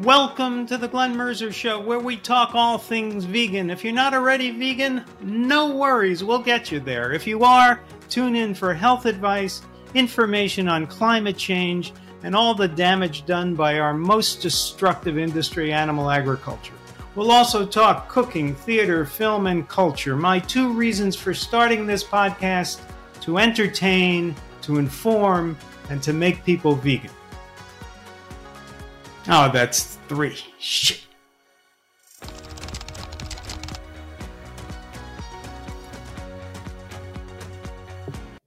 Welcome to the Glen Merzer Show, where we talk all things vegan. If you're not already vegan, no worries, we'll get you there. If you are, tune in for health advice, information on climate change, and all the damage done by our most destructive industry, animal agriculture. We'll also talk cooking, theater, film, and culture. My two reasons for starting this podcast to entertain, to inform, and to make people vegan. Oh, that's three. Shit.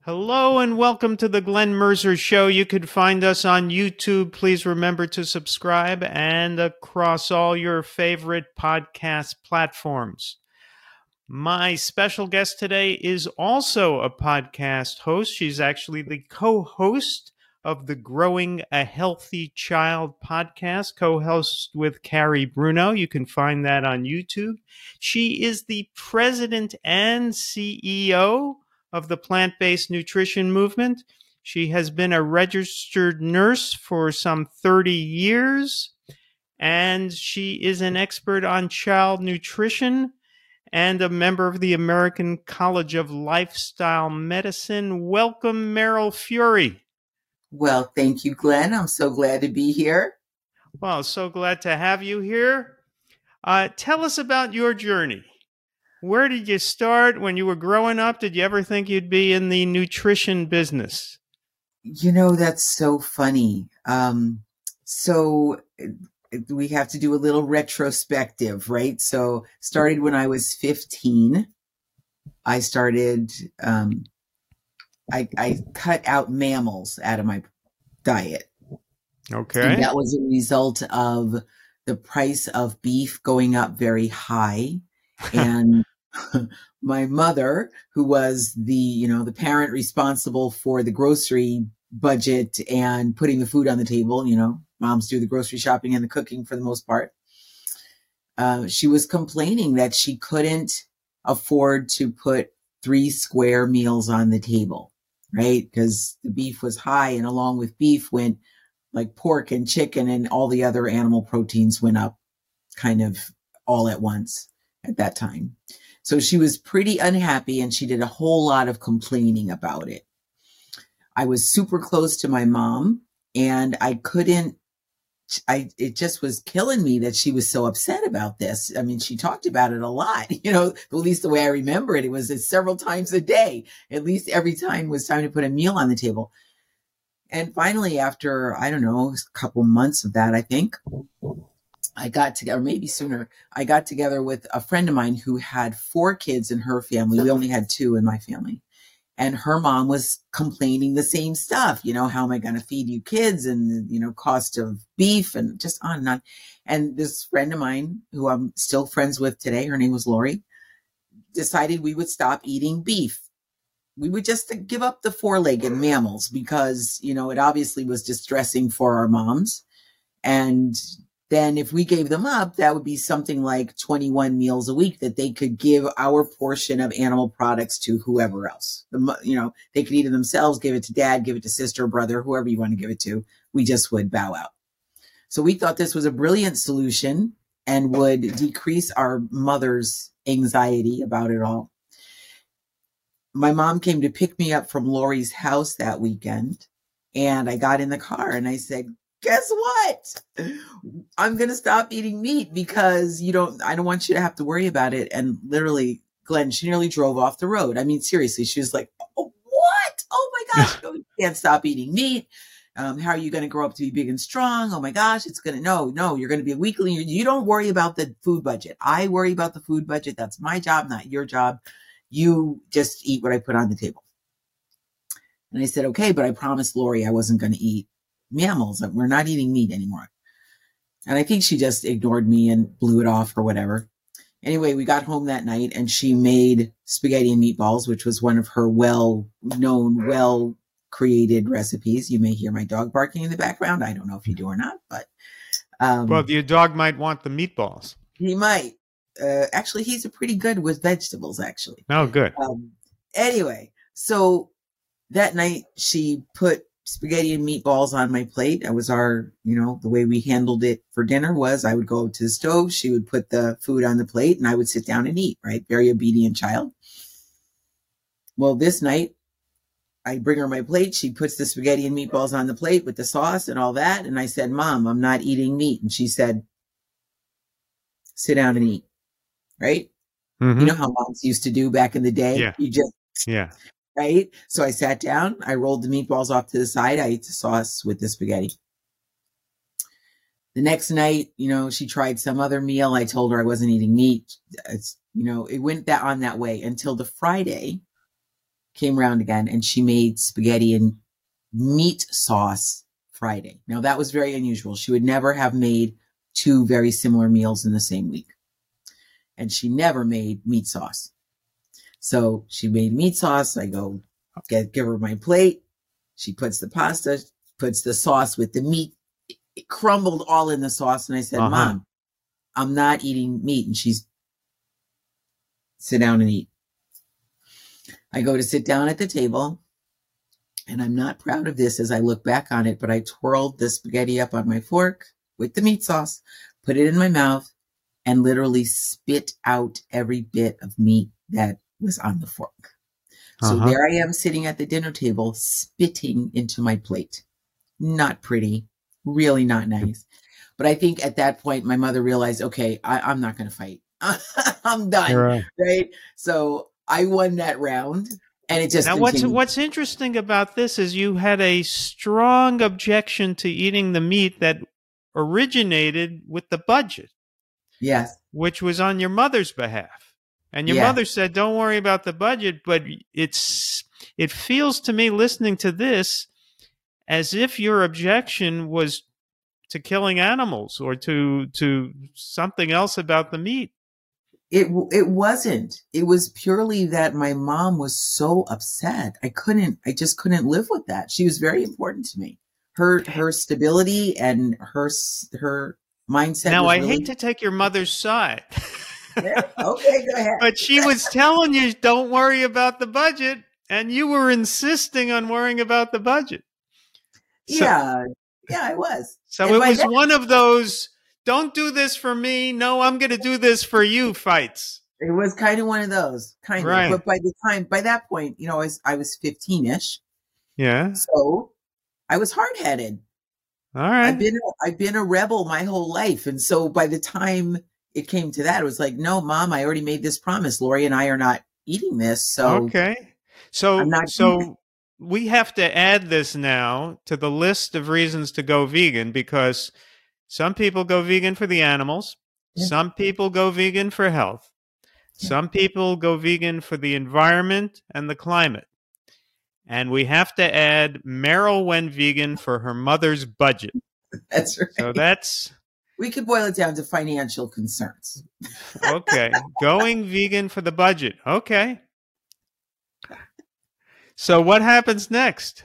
Hello and welcome to the Glen Merzer Show. You can find us on YouTube. Please remember to subscribe and across all your favorite podcast platforms. My special guest today is also a podcast host. She's actually the co host of the Growing a Healthy Child podcast, co host with Carrie Bruno. You can find that on YouTube. She is the president and CEO of the plant based nutrition movement. She has been a registered nurse for some 30 years, and she is an expert on child nutrition and a member of the American College of Lifestyle Medicine. Welcome, Meryl Fury. Well, thank you, Glen. I'm so glad to be here. Well, so glad to have you here. Uh, tell us about your journey. Where did you start when you were growing up? Did you ever think you'd be in the nutrition business? You know, that's so funny. Um, so we have to do a little retrospective, right? So started when I was 15. I started, um, I, I cut out mammals out of my diet. Okay. And that was a result of the price of beef going up very high. And my mother, who was the, you know, the parent responsible for the grocery budget and putting the food on the table, you know, moms do the grocery shopping and the cooking for the most part. Uh, she was complaining that she couldn't afford to put three square meals on the table, right? Because the beef was high, and along with beef went like pork and chicken, and all the other animal proteins went up kind of all at once at that time. So she was pretty unhappy and she did a whole lot of complaining about it. I was super close to my mom and I couldn't I it just was killing me that she was so upset about this. I mean, she talked about it a lot, you know, at least the way I remember it. It was several times a day. At least every time was time to put a meal on the table. And finally, after I don't know, a couple months of that, I think I got together, maybe sooner. I got together with a friend of mine who had four kids in her family. We only had two in my family and her mom was complaining the same stuff you know how am i going to feed you kids and you know cost of beef and just on and on. And this friend of mine who i'm still friends with today her name was lori decided we would stop eating beef. We would just give up the four-legged mammals because you know it obviously was distressing for our moms. And then if we gave them up, that would be something like 21 meals a week that they could give our portion of animal products to whoever else. The, you know, they could eat it themselves, give it to dad, give it to sister, brother, whoever you want to give it to. We just would bow out. So we thought this was a brilliant solution and would decrease our mother's anxiety about it all. My mom came to pick me up from Lori's house that weekend and I got in the car and I said, guess what? I'm going to stop eating meat because you don't, I don't want you to have to worry about it. And literally, Glen, she nearly drove off the road. I mean, seriously, she was like, oh, what? Oh my gosh, you can't stop eating meat. Um, how are you going to grow up to be big and strong? Oh my gosh, it's going to, no, no, you're going to be a weakling. You don't worry about the food budget. I worry about the food budget. That's my job, not your job. You just eat what I put on the table. And I said, okay, but I promised Lori I wasn't going to eat mammals. We're not eating meat anymore. And I think she just ignored me and blew it off or whatever. Anyway, we got home that night and she made spaghetti and meatballs, which was one of her well known, well created recipes. You may hear my dog barking in the background. I don't know if you do or not, but. Um, well, your dog might want the meatballs. He might. Uh, actually, he's a pretty good with vegetables, actually. Oh, good. Um, anyway, so that night she put spaghetti and meatballs on my plate. That was our, you know, the way we handled it for dinner was I would go to the stove, she would put the food on the plate and I would sit down and eat, right? Very obedient child. Well, this night I bring her my plate. She puts the spaghetti and meatballs on the plate with the sauce and all that. And I said, Mom, I'm not eating meat. And she said, Sit down and eat. Right? Mhm. You know how moms used to do back in the day? Yeah. You just yeah. Right? So I sat down, I rolled the meatballs off to the side, I ate the sauce with the spaghetti. The next night, you know, she tried some other meal. I told her I wasn't eating meat. It's, you know, it went that on that way until the Friday came around again and she made spaghetti and meat sauce Friday. Now that was very unusual. She would never have made two very similar meals in the same week. And she never made meat sauce. So she made meat sauce. I go get, give her my plate. She puts the pasta, puts the sauce with the meat. It, crumbled all in the sauce. And I said, Uh-huh. Mom, I'm not eating meat. And she's, sit down and eat. I go to sit down at the table. And I'm not proud of this as I look back on it, but I twirled the spaghetti up on my fork with the meat sauce, put it in my mouth, and literally spit out every bit of meat that was on the fork. So Uh-huh. there I am sitting at the dinner table, spitting into my plate. Not pretty, really not nice. But I think at that point, my mother realized, okay, I, I'm not going to fight. I'm done. Right. Right. So I won that round and it just Now, what's what's interesting about this is you had a strong objection to eating the meat that originated with the budget, yes. which was on your mother's behalf. And your Yeah. mother said, "Don't worry about the budget," but it's it feels to me listening to this as if your objection was to killing animals or to to something else about the meat. It it wasn't. It was purely that my mom was so upset. I couldn't. I just couldn't live with that. She was very important to me. Her her stability and her her mindset. now, I really- hate to take your mother's side. Yeah, okay, go ahead. but she was telling you don't worry about the budget and you were insisting on worrying about the budget so, yeah, yeah, I was. so And it was one of those don't do this for me no i'm going to do this for you fights It was kind of one of those, kind Right. of. But by the time, by that point, you know, I was I was fifteen ish, yeah so I was hard headed. all I've been a, I've been a rebel my whole life, and so by the time it came to that, it was like, no, mom, I already made this promise. Lori and I are not eating this, so okay so so we have to add this now to the list of reasons to go vegan because some people go vegan for the animals Yeah. some people go vegan for health Yeah. some people go vegan for the environment and the climate and we have to add Meryl went vegan for her mother's budget that's right. so that's we could boil it down to financial concerns. okay going vegan for the budget okay so what happens next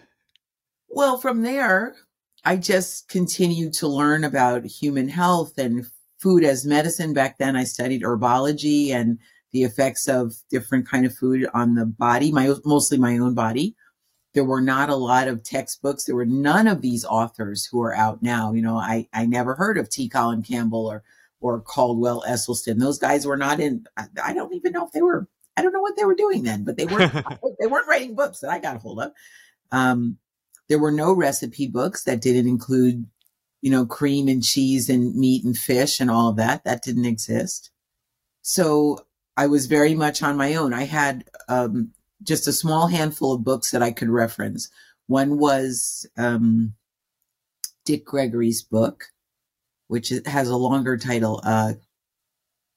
Well, from there, I just continued to learn about human health and food as medicine. Back then, I studied herbology and the effects of different kind of food on the body, my mostly my own body. There were not a lot of textbooks. There were none of these authors who are out now. You know, I, I never heard of T. Colin Campbell or or Caldwell Esselstyn. Those guys were not in. I, I don't even know if they were. I don't know what they were doing then, but they weren't. they weren't writing books that I got a hold of. Um, there were no recipe books that didn't include, you know, cream and cheese and meat and fish and all of that. That didn't exist. So I was very much on my own. I had um, just a small handful of books that I could reference. One was um, Dick Gregory's book, which has a longer title, uh,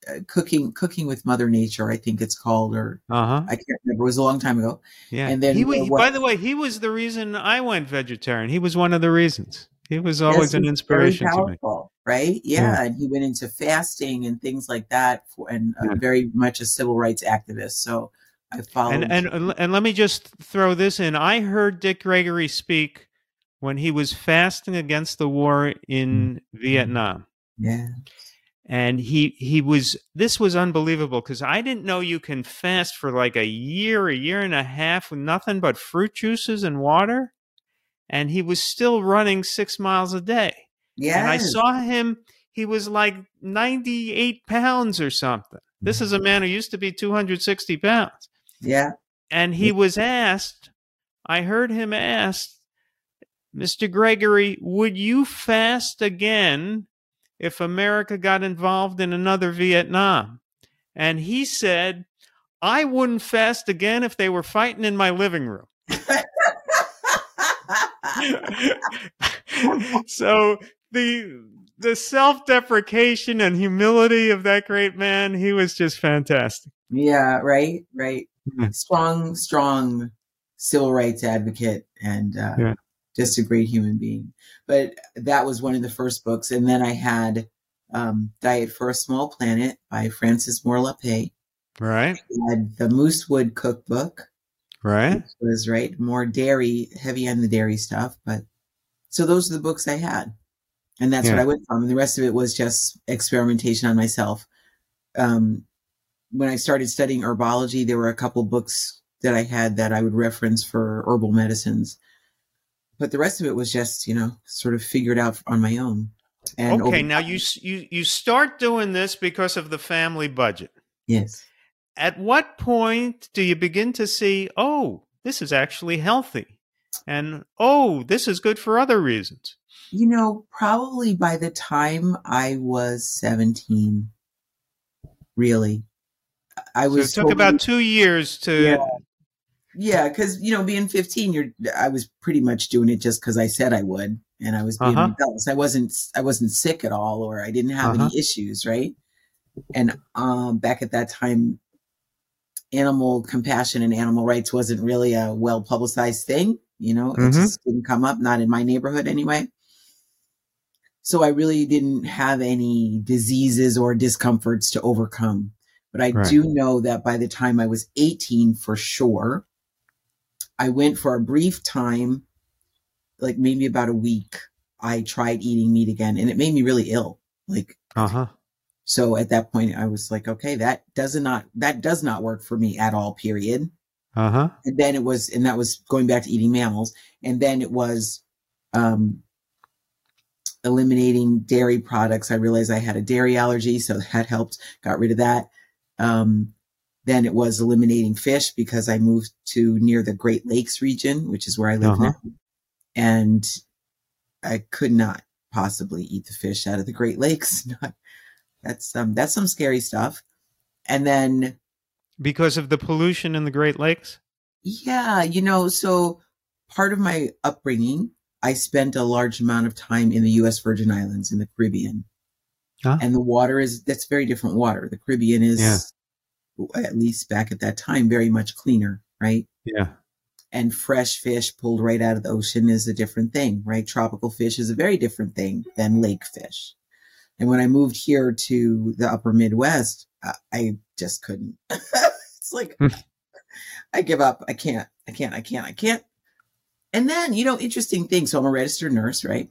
uh, "Cooking Cooking with Mother Nature," I think it's called, or uh-huh I can't remember. It was a long time ago. Yeah. And then he, wa- uh, what- by the way, he was the reason I went vegetarian. He was one of the reasons. He was always Yes, an inspiration very to me. powerful, right? Yeah, and he went into fasting and things like that, for, and uh, Yeah. very much a civil rights activist. So I followed. And and and let me just throw this in. I heard Dick Gregory speak when he was fasting against the war in mm. Vietnam. yeah, And he he was this was unbelievable because I didn't know you can fast for like a year, a year and a half with nothing but fruit juices and water. and he was still running six miles a day. Yeah. And I saw him, he was like 98 pounds or something. This mm. is a man who used to be 260 pounds. Yeah. And he was asked, I heard him asked, Mr. Gregory, would you fast again if America got involved in another Vietnam? And he said, I wouldn't fast again if they were fighting in my living room. so the the self-deprecation and humility of that great man, he was just fantastic. yeah, right, right. Mhm. Strong, strong civil rights advocate and uh, Yeah. just a great human being. But that was one of the first books. And then I had um, Diet for a Small Planet by Frances Moore Lappé. Right? I had the Moosewood Cookbook, Right? was right more dairy, heavy on the dairy stuff. But so those are the books I had, and that's what I went from. And the rest of it was just experimentation on myself. Um, when I started studying herbology, there were a couple books that I had that I would reference for herbal medicines. But the rest of it was just, you know, sort of figured out on my own. And okay, now you you you start doing this because of the family budget. yes. At what point do you begin to see, oh, this is actually healthy? And oh, this is good for other reasons. You know, probably by the time I was 17, really. I So it took totally- about two years to Yeah. Yeah, because you know, being 15, you're I was pretty much doing it just because I said I would, and I was being Uh-huh. rebellious. I wasn't I wasn't sick at all, or I didn't have Uh-huh. any issues, right? And um, back at that time, animal compassion and animal rights wasn't really a well publicized thing. You know, it just didn't come up, not in my neighborhood anyway. So I really didn't have any diseases or discomforts to overcome. But I Right. do know that by the time I was 18, for sure, I went for a brief time, like maybe about a week. I tried eating meat again and it made me really ill. Like, uh huh. so at that point I was like, okay, that does not, that does not work for me at all, period. Uh huh. And then it was, and that was going back to eating mammals. And then it was, um, eliminating dairy products. I realized I had a dairy allergy. So that helped, got rid of that. Um, then it was eliminating fish because I moved to near the Great Lakes region, which is where I live Uh-huh. now. And I could not possibly eat the fish out of the Great Lakes. That's, um, that's some scary stuff. And then Because of the pollution in the Great Lakes? Yeah, you know, so part of my upbringing, I spent a large amount of time in the US Virgin Islands in the Caribbean. Huh? And the water is that's very different water. The Caribbean is Yeah. at least back at that time very much cleaner, right? Yeah. And fresh fish pulled right out of the ocean is a different thing, right? Tropical fish is a very different thing than lake fish. And when I moved here to the upper Midwest, I, I just couldn't. it's like, Hmm. I give up. I can't, I can't, I can't, I can't. And then, you know, interesting thing. So I'm a registered nurse, right?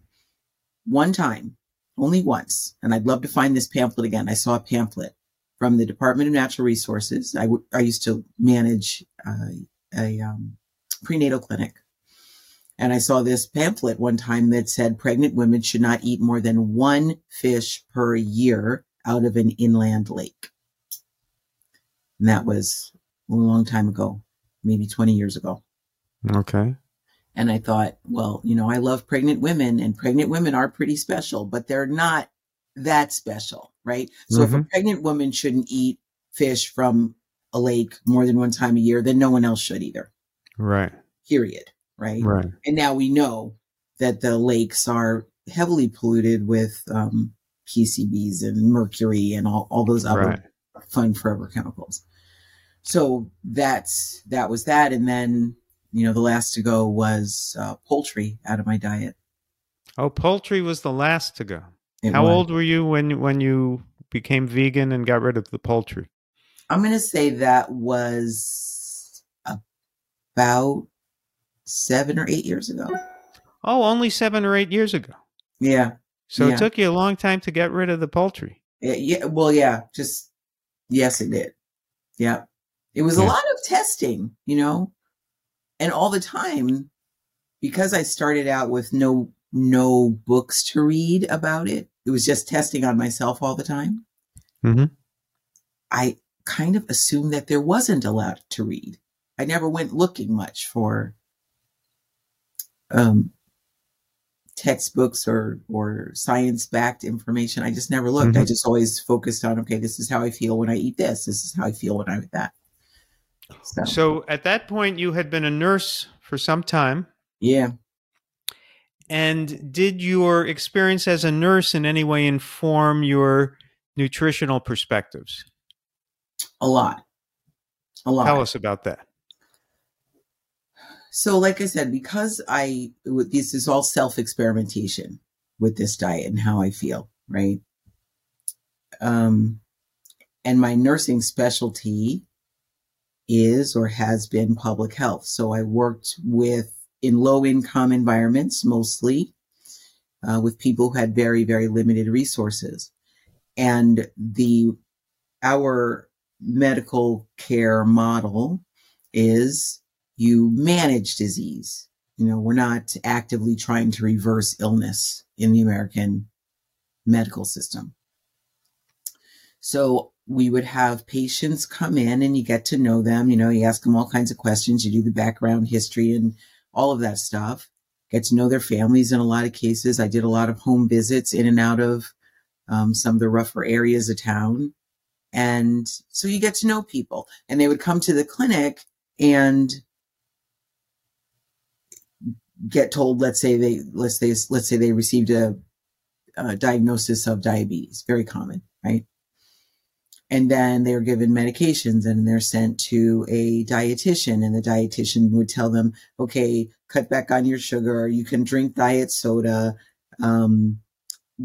One time, only once, and I'd love to find this pamphlet again. I saw a pamphlet from the Department of Natural Resources. I, w- I used to manage uh, a um, prenatal clinic. And I saw this pamphlet one time that said pregnant women should not eat more than one fish per year out of an inland lake. And that was a long time ago, maybe 20 years ago. Okay. And I thought, well, you know, I love pregnant women and pregnant women are pretty special, but they're not that special, right? So if a Mhm. pregnant woman shouldn't eat fish from a lake more than one time a year, then no one else should either, Right. period, right? Right. And now we know that the lakes are heavily polluted with um, PCBs and mercury and all, all those other Right. fun forever chemicals. So that's that was that, and then you know the last to go was uh, poultry out of my diet. Oh, poultry was the last to go. It How was- old were you when when you became vegan and got rid of the poultry? I'm going to say that was about seven or eight years ago. Oh, only seven or eight years ago. Yeah, So Yeah. it took you a long time to get rid of the poultry. yeah, yeah. Well, yeah, just yes, it did. Yeah, it was a lot of testing, you know, and all the time, because I started out with no no books to read about it, it was just testing on myself all the time. Mm-hmm. I kind of assumed that there wasn't a lot to read. I never went looking much for um, textbooks or or science backed information. I just never looked. Mm-hmm. I just always focused on okay, this is how I feel when I eat this. This is how I feel when I eat that. So, so at that point, you had been a nurse for some time. Yeah. And did your experience as a nurse in any way inform your nutritional perspectives? A lot. A lot. Tell us about that. So, like I said, because I, this is all self experimentation with this diet and how I feel, right? Um, and my nursing specialty is or has been public health. So I worked with in low income environments mostly uh, with people who had very, very limited resources. And the, our medical care model is you manage disease. You know, we're not actively trying to reverse illness in the American medical system. So we would have patients come in and you get to know them. You know, you ask them all kinds of questions. You do the background history and all of that stuff. Get to know their families in a lot of cases. I did a lot of home visits in and out of um, some of the rougher areas of town. And so you get to know people and they would come to the clinic and get told, let's say they, let's say, let's say they received a, a diagnosis of diabetes, very common, right? And then they're given medications and they're sent to a dietitian and the dietitian would tell them, okay, cut back on your sugar. You can drink diet soda. Um,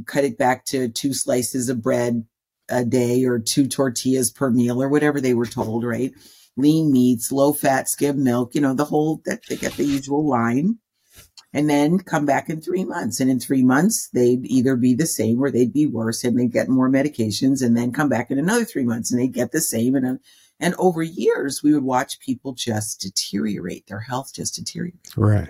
cut it back to two slices of bread a day or two tortillas per meal or whatever they were told, right? Lean meats, low fat, skim milk, you know, the whole that they get the usual line and then come back in three months. And in three months, they'd either be the same or they'd be worse and they'd get more medications and then come back in another three months and they'd get the same. And, uh, and over years, we would watch people just deteriorate, their health just deteriorate. Right.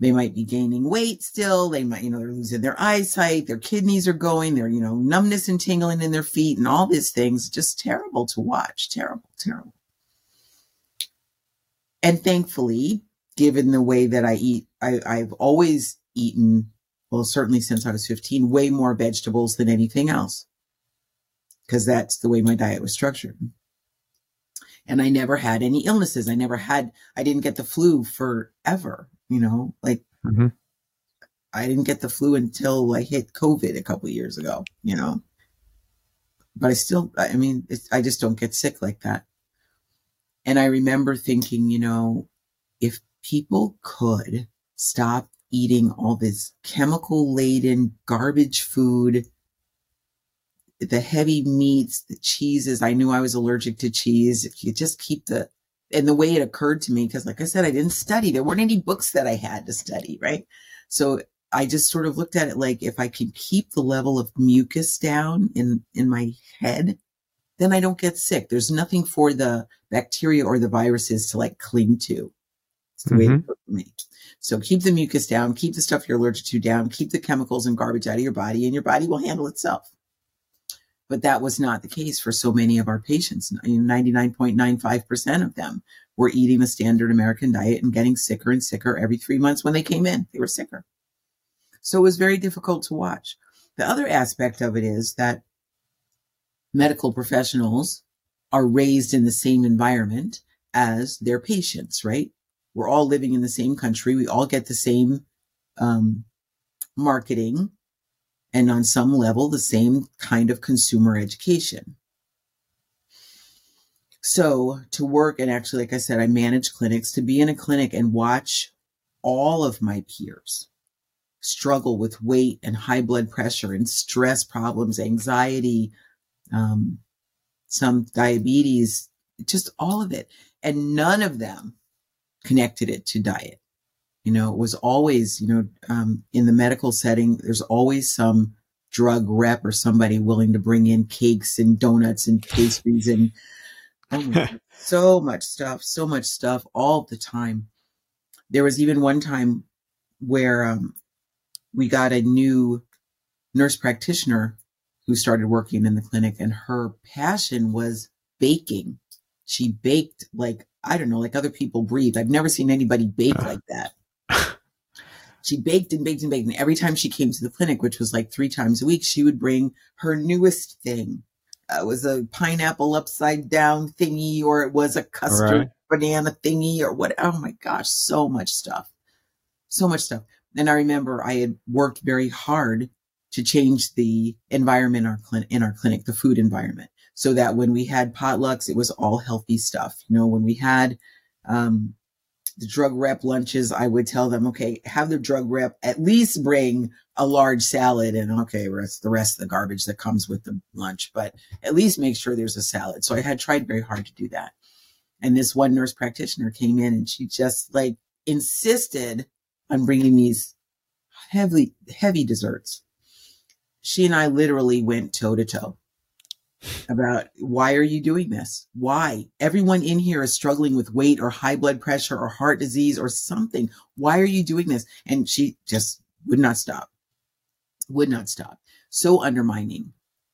They might be gaining weight still. They might, you know, they're losing their eyesight. Their kidneys are going. They're, you know, numbness and tingling in their feet and all these things. Just terrible to watch. Terrible, terrible. And thankfully, given the way that I eat, I, I've always eaten, well, certainly since I was 15, way more vegetables than anything else. Cause that's the way my diet was structured. And I never had any illnesses. I never had, I didn't get the flu forever, you know, like mm-hmm. I didn't get the flu until I hit COVID a couple years ago, you know, but I still, I mean, I just don't get sick like that. And I remember thinking, you know, if people could stop eating all this chemical laden garbage food, the heavy meats, the cheeses. I knew I was allergic to cheese. If you just keep the, and the way it occurred to me, because like I said, I didn't study. There weren't any books that I had to study, right? So I just sort of looked at it like if I can keep the level of mucus down in, in my head, then I don't get sick. There's nothing for the bacteria or the viruses to like cling to. It's the mm-hmm. way for me. So keep the mucus down, keep the stuff you're allergic to down, keep the chemicals and garbage out of your body, and your body will handle itself. But that was not the case for so many of our patients. 99.95% of them were eating the standard American diet and getting sicker and sicker every three months when they came in. They were sicker. So it was very difficult to watch. The other aspect of it is that medical professionals are raised in the same environment as their patients, right? We're all living in the same country. We all get the same um, marketing and on some level, the same kind of consumer education. So to work and actually, like I said, I manage clinics to be in a clinic and watch all of my peers struggle with weight and high blood pressure and stress problems, anxiety, um, some diabetes, just all of it. And none of them connected it to diet. You know, it was always, you know, um, in the medical setting, there's always some drug rep or somebody willing to bring in cakes and donuts and pastries and oh so much stuff, so much stuff all the time. there was even one time where um, we got a new nurse practitioner who started working in the clinic, and her passion was baking. She baked like, I don't know, like other people breathe. I've never seen anybody bake like that. she baked and baked and baked. And every time she came to the clinic, which was like three times a week, she would bring her newest thing. Uh, it was a pineapple upside down thingy, or it was a custard right. banana thingy, or what. Oh my gosh, so much stuff. So much stuff. And I remember I had worked very hard to change the environment in our clinic, in our clinic, the food environment, so that when we had potlucks, it was all healthy stuff. You know, when we had, um, the drug rep lunches, I would tell them, okay, have the drug rep at least bring a large salad and okay, rest the rest of the garbage that comes with the lunch, but at least make sure there's a salad. So I had tried very hard to do that. And this one nurse practitioner came in and she just like insisted on bringing these heavy, heavy desserts. She and I literally went toe to toe about why are you doing this? Why? Everyone in here is struggling with weight or high blood pressure or heart disease or something. Why are you doing this? And she just would not stop, would not stop. So undermining.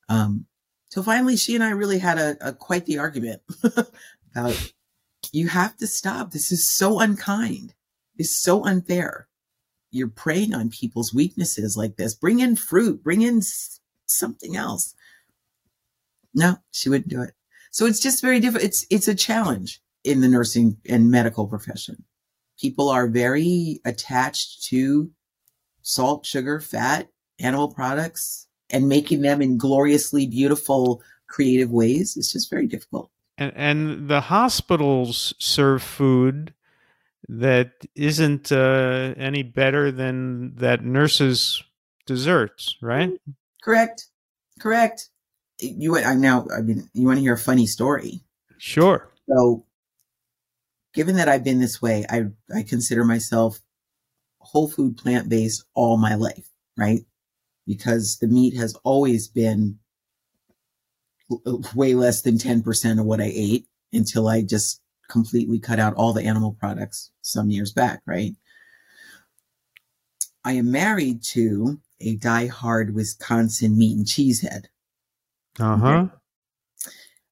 Um, so finally, she and I really had a, a quite the argument about you have to stop. This is so unkind. It's so unfair. You're preying on people's weaknesses like this. Bring in fruit, bring in something else no, she wouldn't do it. So it's just very different. It's, it's a challenge in the nursing and medical profession. People are very attached to salt, sugar, fat, animal products and making them in gloriously beautiful, creative ways. It's just very difficult. And, and the hospitals serve food that isn't uh, any better than that nurses' desserts, right? Correct. Correct you I now I mean you want to hear a funny story? Sure. So given that I've been this way, I I consider myself whole food plant based all my life, right? Because the meat has always been way less than 10% of what I ate until I just completely cut out all the animal products some years back, right? I am married to a die-hard Wisconsin meat and cheese head. Uh huh.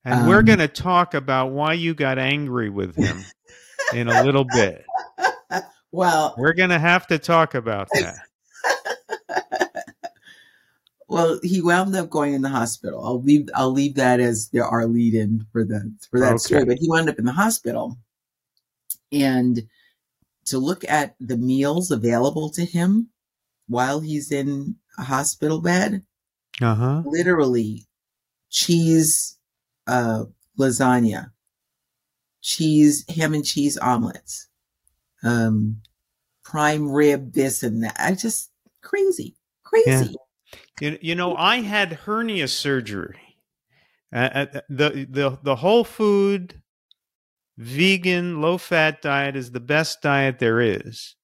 And um, we're going to talk about why you got angry with him in a little bit. Well, we're going to have to talk about that. well, he wound up going in the hospital. I'll leave. I'll leave that as our lead in for the for that okay. story. But he wound up in the hospital, and to look at the meals available to him while he's in a hospital bed, uh-huh. literally cheese uh, lasagna, cheese ham and cheese omelets, um, prime rib this and that. I just crazy, crazy. Yeah. You, you know, I had hernia surgery. Uh, the the the whole food vegan low fat diet is the best diet there is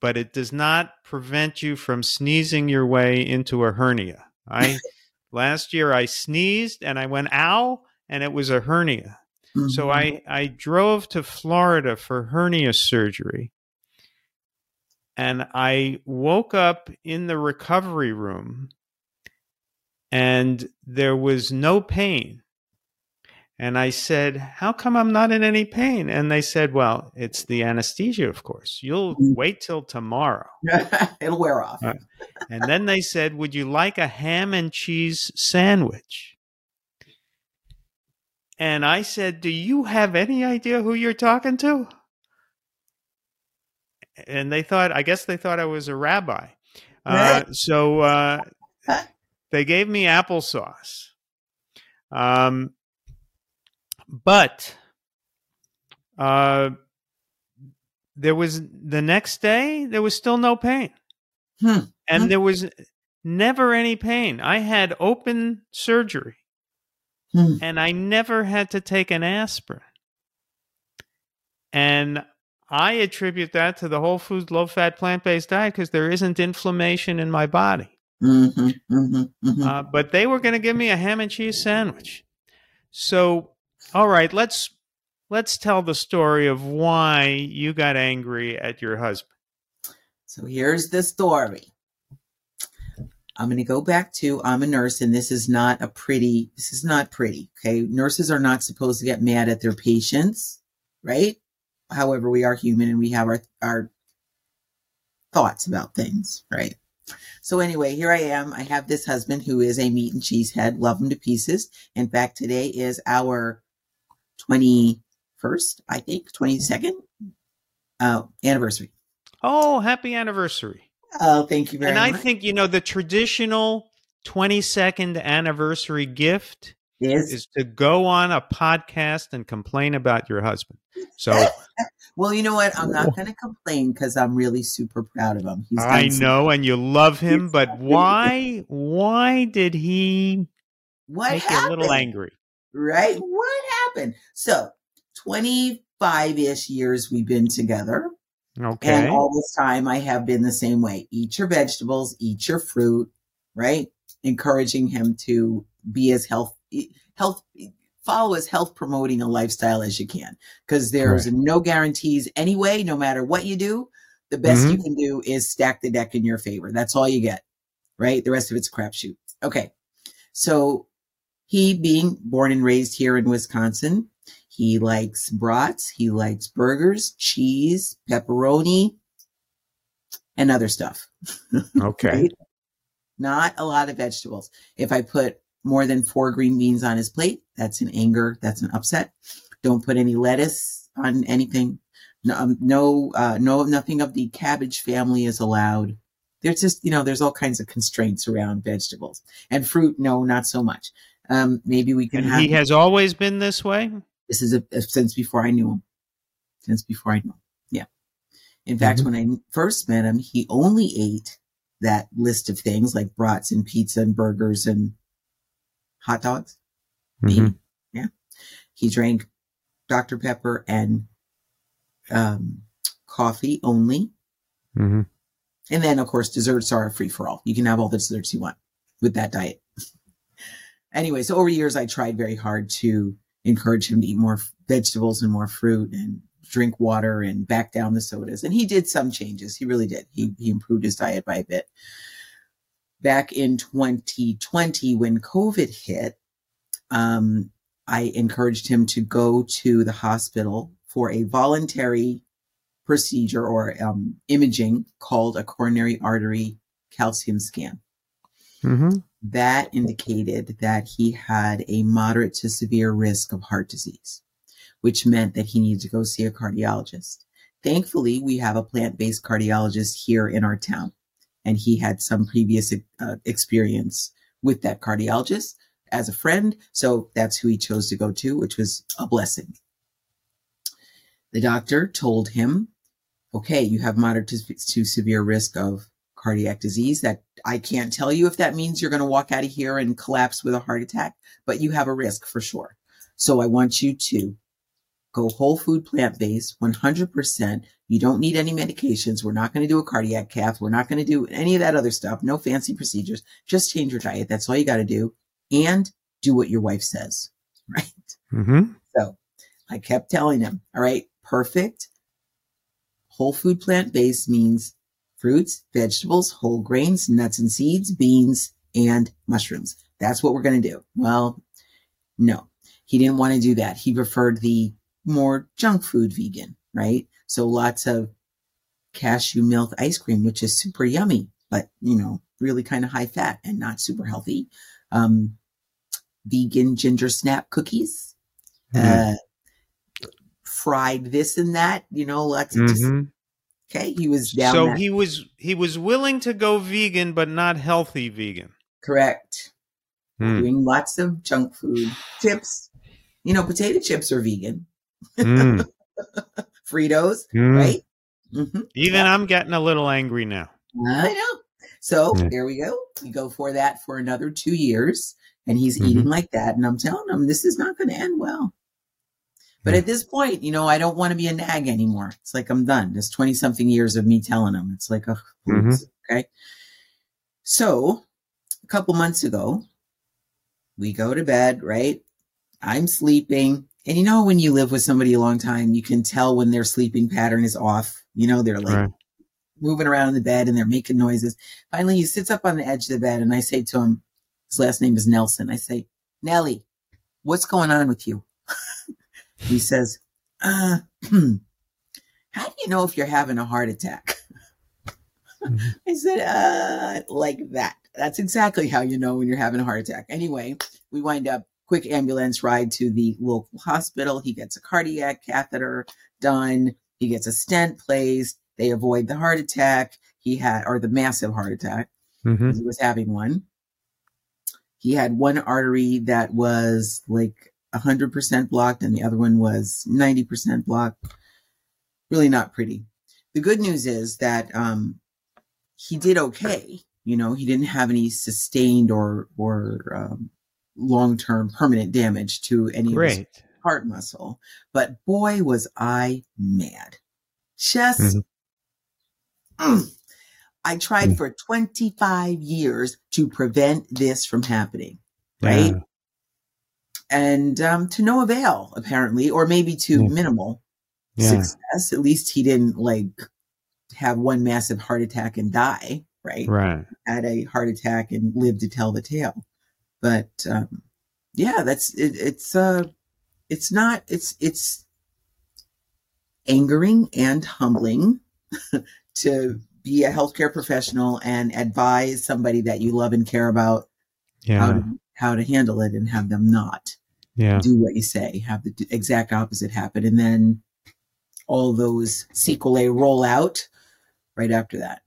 but it does not prevent you from sneezing your way into a hernia i Last year I sneezed and I went ow and it was a hernia. Mm-hmm. So I, I drove to Florida for hernia surgery. And I woke up in the recovery room and there was no pain. And I said, How come I'm not in any pain? And they said, Well, it's the anesthesia, of course. You'll mm-hmm. wait till tomorrow. It'll wear off. Uh, and then they said, Would you like a ham and cheese sandwich? And I said, Do you have any idea who you're talking to? And they thought, I guess they thought I was a rabbi. Uh, so uh, they gave me applesauce. Um, but uh, there was the next day there was still no pain, hmm. and hmm. there was never any pain. I had open surgery, hmm. and I never had to take an aspirin. And I attribute that to the whole food, low fat, plant based diet because there isn't inflammation in my body. Mm-hmm, mm-hmm, mm-hmm. Uh, but they were going to give me a ham and cheese sandwich. So all right, let's let's tell the story of why you got angry at your husband. So here's the story. I'm going to go back to I'm a nurse and this is not a pretty this is not pretty, okay? Nurses are not supposed to get mad at their patients, right? However, we are human and we have our our thoughts about things, right? So anyway, here I am. I have this husband who is a meat and cheese head. Love him to pieces. In fact, today is our 21st, I think, 22nd uh, anniversary. Oh, happy anniversary. Oh, thank you very and much. And I think, you know, the traditional 22nd anniversary gift is, is to go on a podcast and complain about your husband. So, well, you know what? I'm not going to complain because I'm really super proud of him. He's I know, and you love him, but why? Why did he what make happened? you a little angry? Right? What happened? So, 25 ish years we've been together. Okay. And all this time I have been the same way. Eat your vegetables, eat your fruit, right? Encouraging him to be as health health follow as health promoting a lifestyle as you can because there's right. no guarantees anyway no matter what you do the best mm-hmm. you can do is stack the deck in your favor that's all you get right the rest of it's crapshoot okay so he being born and raised here in wisconsin he likes brats he likes burgers cheese pepperoni and other stuff okay not a lot of vegetables if i put more than four green beans on his plate. That's an anger. That's an upset. Don't put any lettuce on anything. No, um, no, uh, no, nothing of the cabbage family is allowed. There's just, you know, there's all kinds of constraints around vegetables and fruit. No, not so much. Um, maybe we can and have. He has always been this way. This is a, a, since before I knew him. Since before I knew him. Yeah. In fact, mm-hmm. when I first met him, he only ate that list of things like brats and pizza and burgers and hot dogs. Mm-hmm. Yeah. He drank Dr. Pepper and um, coffee only. Mm-hmm. And then, of course, desserts are a free for all. You can have all the desserts you want with that diet. Anyway, so over years, I tried very hard to encourage him to eat more vegetables and more fruit and drink water and back down the sodas. And he did some changes. He really did. He, he improved his diet by a bit back in 2020 when COVID hit, um, I encouraged him to go to the hospital for a voluntary procedure or um, imaging called a coronary artery calcium scan. Mm-hmm. That indicated that he had a moderate to severe risk of heart disease, which meant that he needed to go see a cardiologist. Thankfully, we have a plant based cardiologist here in our town and he had some previous uh, experience with that cardiologist as a friend. So that's who he chose to go to, which was a blessing. The doctor told him, okay, you have moderate to, to severe risk of cardiac disease that I can't tell you if that means you're going to walk out of here and collapse with a heart attack, but you have a risk for sure. So I want you to go whole food plant based 100%. You don't need any medications. We're not going to do a cardiac cath. We're not going to do any of that other stuff. No fancy procedures. Just change your diet. That's all you got to do. And do what your wife says. Right. Mm-hmm. So I kept telling him, all right, perfect. Whole food plant based means fruits, vegetables, whole grains, nuts and seeds, beans, and mushrooms. That's what we're going to do. Well, no, he didn't want to do that. He preferred the more junk food vegan, right? So lots of cashew milk ice cream, which is super yummy, but you know, really kind of high fat and not super healthy. Um, vegan ginger snap cookies, mm-hmm. uh, fried this and that, you know, lots of mm-hmm. Okay. He was down. So that. he was, he was willing to go vegan, but not healthy vegan. Correct. Mm. Doing lots of junk food chips. You know, potato chips are vegan. Mm. Fritos, Mm. right? Mm-hmm. Even I'm getting a little angry now. I know. So Yeah. there we go. We go for that for another two years, and he's Mhm. eating like that. And I'm telling him this is not going to end well. But Yeah. at this point, you know, I don't want to be a nag anymore. It's like I'm done. There's 20 something years of me telling him. It's like, oh, Mhm. okay. So a couple months ago, we go to bed, right? I'm sleeping. And you know, when you live with somebody a long time, you can tell when their sleeping pattern is off. You know, they're like Right. moving around in the bed and they're making noises. Finally, he sits up on the edge of the bed and I say to him, his last name is Nelson. I say, Nelly, what's going on with you? he says, uh, how do you know if you're having a heart attack? Mhm. I said, uh, like that. That's exactly how you know when you're having a heart attack. Anyway, we wind up quick ambulance ride to the local hospital. He gets a cardiac catheter done. He gets a stent placed. They avoid the heart attack he had, or the massive heart attack. Mhm. 'cause He was having one. He had one artery that was like 100% blocked and the other one was 90% blocked. Really not pretty. The good news is that um, he did okay. You know, he didn't have any sustained or or um, long term permanent damage to any of his heart muscle. But boy, was I mad. Just, Mhm. Mm. I tried Mm. for 25 years to prevent this from happening. Right. Yeah. And um, to no avail, apparently, or maybe to Yeah. minimal Yeah. success. At least he didn't like have one massive heart attack and die. Right. Right. Had a heart attack and lived to tell the tale. But um, yeah, that's it, it's uh, it's not it's it's angering and humbling to be a healthcare professional and advise somebody that you love and care about how to how to handle it and have them not Yeah. do what you say, have the exact opposite happen, and then all those sequelae roll out right after that.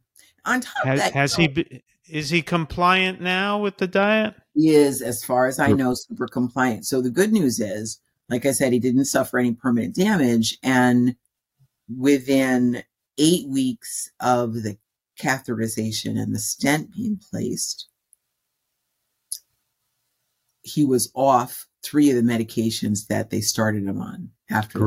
On top of Has, that, has he? Be, is he compliant now with the diet? he is, as far as I know, super compliant. So the good news is, like I said, he didn't suffer any permanent damage. And within eight weeks of the catheterization and the stent being placed, he was off three of the medications that they started him on after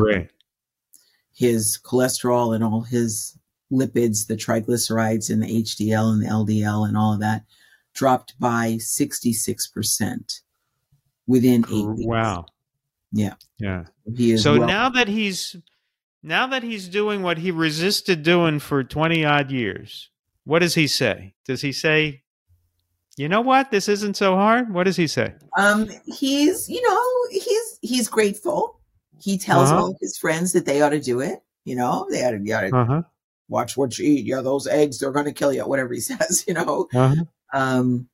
his cholesterol and all his lipids, the triglycerides and the HDL and the LDL and all of that dropped by 66% within eight weeks. Wow. Yeah. Yeah. He is So well- now that he's now that he's doing what he resisted doing for 20 odd years, what does he say? Does he say, "You know what? This isn't so hard." What does he say? um, he's, you know, he's, he's grateful. He tells Uh-huh. all his friends that they ought to do it. You know, they ought to, you ought to Uh-huh. watch what you eat. Yeah, those eggs, they're going to kill you, whatever he says, you know. Uh-huh. um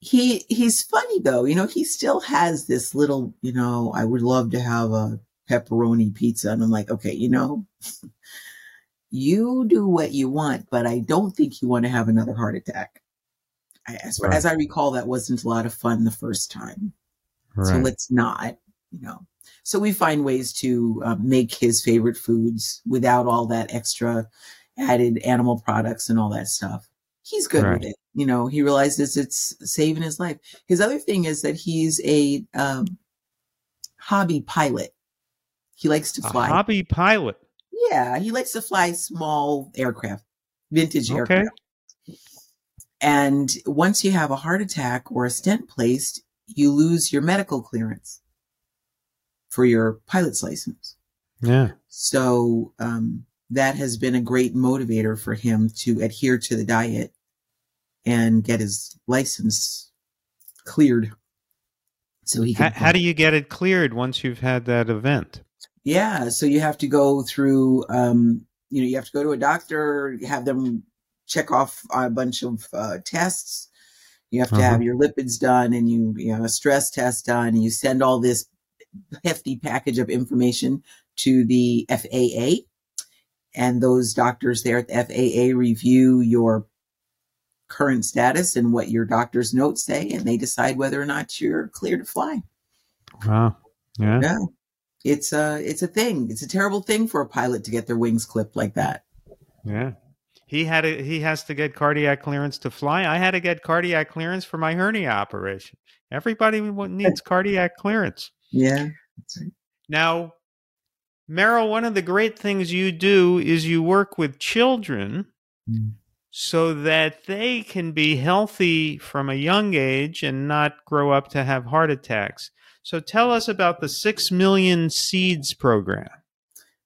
he he's funny though you know he still has this little you know i would love to have a pepperoni pizza and i'm like okay you know you do what you want but i don't think you want to have another heart attack. I, as, Right. as i recall that wasn't a lot of fun the first time. So let's not you know. So we find ways to uh, make his favorite foods without all that extra added animal products and all that stuff. He's good Right. with it you know. He realizes it's saving his life. His other thing is that he's a um, hobby pilot. He likes to A fly. hobby pilot. Yeah he likes to fly small aircraft vintage Okay. aircraft and once you have a heart attack or a stent placed you lose your medical clearance for your pilot's license. Yeah. So um, that has been a great motivator for him to adhere to the diet and get his license cleared. So he How, how do you get it cleared once you've had that event? Yeah, so you have to go through. Um, you know, you have to go to a doctor, have them check off a bunch of uh, tests. You have to Uh-huh. have your lipids done, and you you know a stress test done, and you send all this hefty package of information to the FAA, and those doctors there at the FAA review your current status and what your doctor's notes say, and they decide whether or not you're clear to fly. Wow. Yeah. Yeah. It's a it's a thing. It's a terrible thing for a pilot to get their wings clipped like that. Yeah. He had a, he has to get cardiac clearance to fly. I had to get cardiac clearance for my hernia operation. Everybody needs cardiac clearance. Yeah. Now, Meryl, one of the great things you do is you work with children Mm. so that they can be healthy from a young age and not grow up to have heart attacks. So tell us about the 6 million seeds program.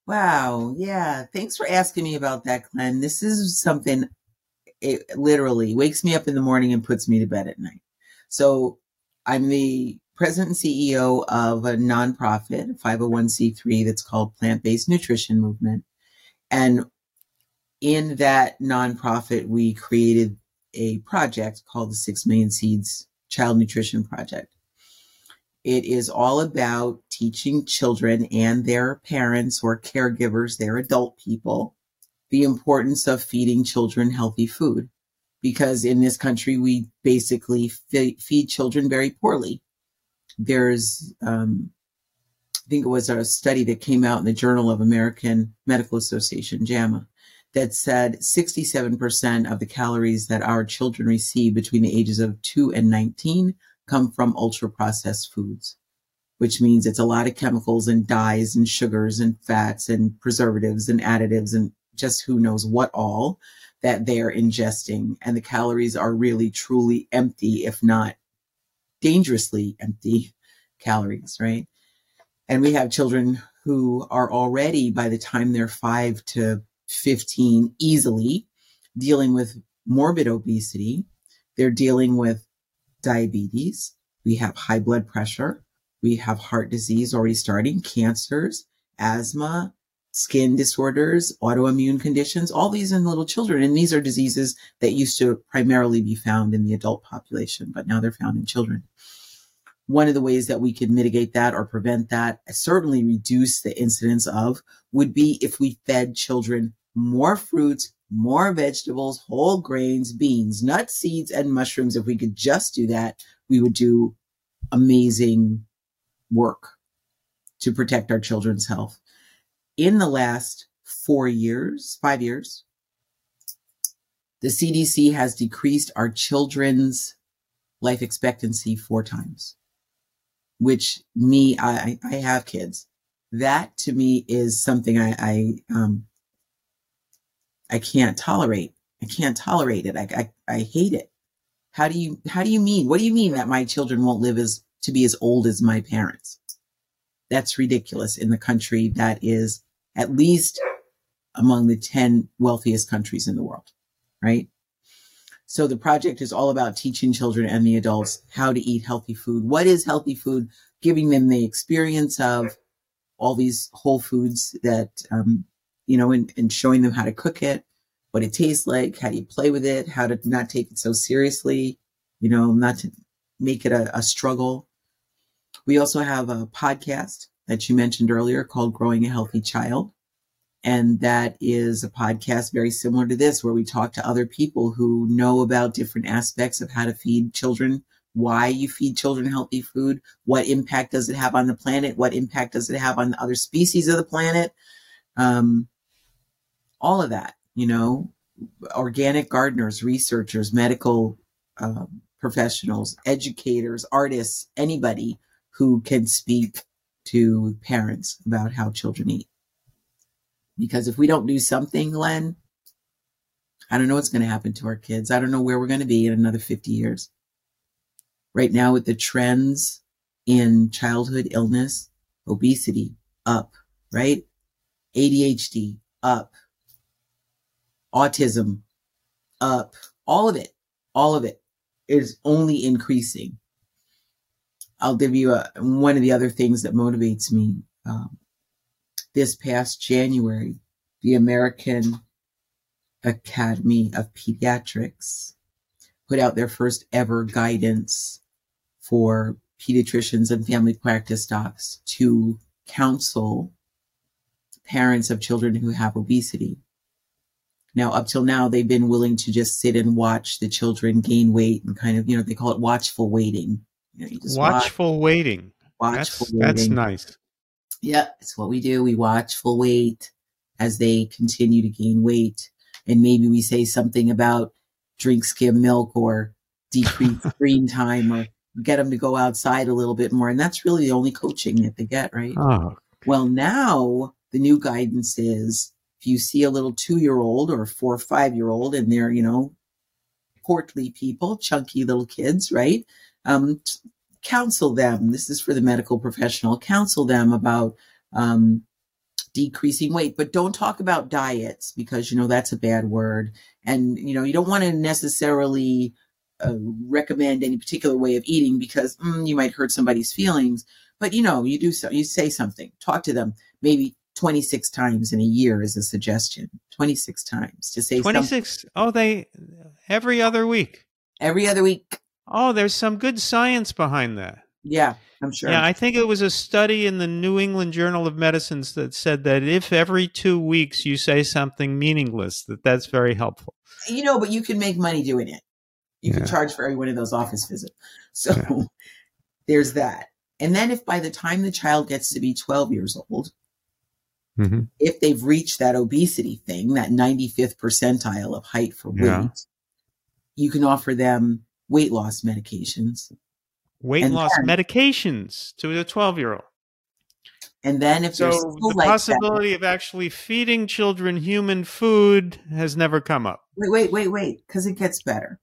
Wow. Yeah. Thanks for asking me about that, Glen. This is something it literally wakes me up in the morning and puts me to bed at night. So I'm the president and CEO of a nonprofit, 501c3 that's called Plant Based Nutrition Movement. And in that nonprofit, we created a project called the Six Million Seeds Child Nutrition Project. It is all about teaching children and their parents or caregivers, their adult people, the importance of feeding children healthy food. Because in this country, we basically feed children very poorly. There's, um, I think it was a study that came out in the Journal of American Medical Association, JAMA, that said 67% of the calories that our children receive between the ages of 2 and 19 come from ultra processed foods, which means it's a lot of chemicals and dyes and sugars and fats and preservatives and additives and just who knows what all that they're ingesting. And the calories are really truly empty, if not dangerously empty calories, right? And we have children who are already, by the time they're five to 15 easily dealing with morbid obesity. They're dealing with diabetes. We have high blood pressure. We have heart disease already starting, cancers, asthma, skin disorders, autoimmune conditions, all these in little children. And these are diseases that used to primarily be found in the adult population, but now they're found in children. One of the ways that we could mitigate that or prevent that, certainly reduce the incidence of, would be if we fed children more fruits, more vegetables, whole grains, beans, nuts, seeds, and mushrooms. If we could just do that, we would do amazing work to protect our children's health. In the last four years, five years, the CDC has decreased our children's life expectancy four times, which me, I, I have kids. That to me is something I, I um, I can't tolerate. I can't tolerate it. I, I, I hate it. How do you, how do you mean? What do you mean that my children won't live as, to be as old as my parents? That's ridiculous in the country that is at least among the 10 wealthiest countries in the world, right? So the project is all about teaching children and the adults how to eat healthy food. What is healthy food? Giving them the experience of all these whole foods that um, you know, and, and showing them how to cook it, what it tastes like, how do you play with it, how to not take it so seriously, you know, not to make it a, a struggle. We also have a podcast that you mentioned earlier called Growing a Healthy Child. And that is a podcast very similar to this, where we talk to other people who know about different aspects of how to feed children, why you feed children healthy food, what impact does it have on the planet, what impact does it have on the other species of the planet. Um, all of that, you know, organic gardeners, researchers, medical um, professionals, educators, artists, anybody who can speak to parents about how children eat. Because if we don't do something, Glen, I don't know what's going to happen to our kids. I don't know where we're going to be in another 50 years. Right now, with the trends in childhood illness, obesity up, right? ADHD up, autism up, all of it, all of it is only increasing. I'll give you a, one of the other things that motivates me. Um, this past January, the American Academy of Pediatrics put out their first ever guidance for pediatricians and family practice docs to counsel parents of children who have obesity. Now, up till now, they've been willing to just sit and watch the children gain weight and kind of, you know, they call it watchful waiting. You know, you watchful watch, waiting. Watchful that's, waiting. That's nice. Yeah, it's what we do. We watchful wait as they continue to gain weight. And maybe we say something about drink skim milk or decrease screen time or get them to go outside a little bit more. And that's really the only coaching that they get, right? Oh. Well, now the new guidance is you see a little two year old or four or five year old and they're, you know, portly people, chunky little kids, right? Um, counsel them. This is for the medical professional. Counsel them about um, decreasing weight, but don't talk about diets because you know that's a bad word, and you know you don't want to necessarily uh, recommend any particular way of eating because mm, you might hurt somebody's feelings. But you know, you do so, you say something, talk to them, maybe 26 times in a year is a suggestion. 26 times to say 26. Oh, they every other week. Every other week. Oh, there's some good science behind that. Yeah, I'm sure. Yeah, I think it was a study in the New England Journal of Medicine that said that if every 2 weeks you say something meaningless, that that's very helpful. You know, but you can make money doing it. You yeah. can charge for every one of those office visits. So yeah. there's that. And then if by the time the child gets to be 12 years old, mm-hmm. if they've reached that obesity thing, that 95th percentile of height for weight, yeah. you can offer them weight loss medications. Weight and loss then, medications to a 12 year old. And then if so, the like possibility that, of actually feeding children human food has never come up. Wait, wait, wait, wait, because it gets better.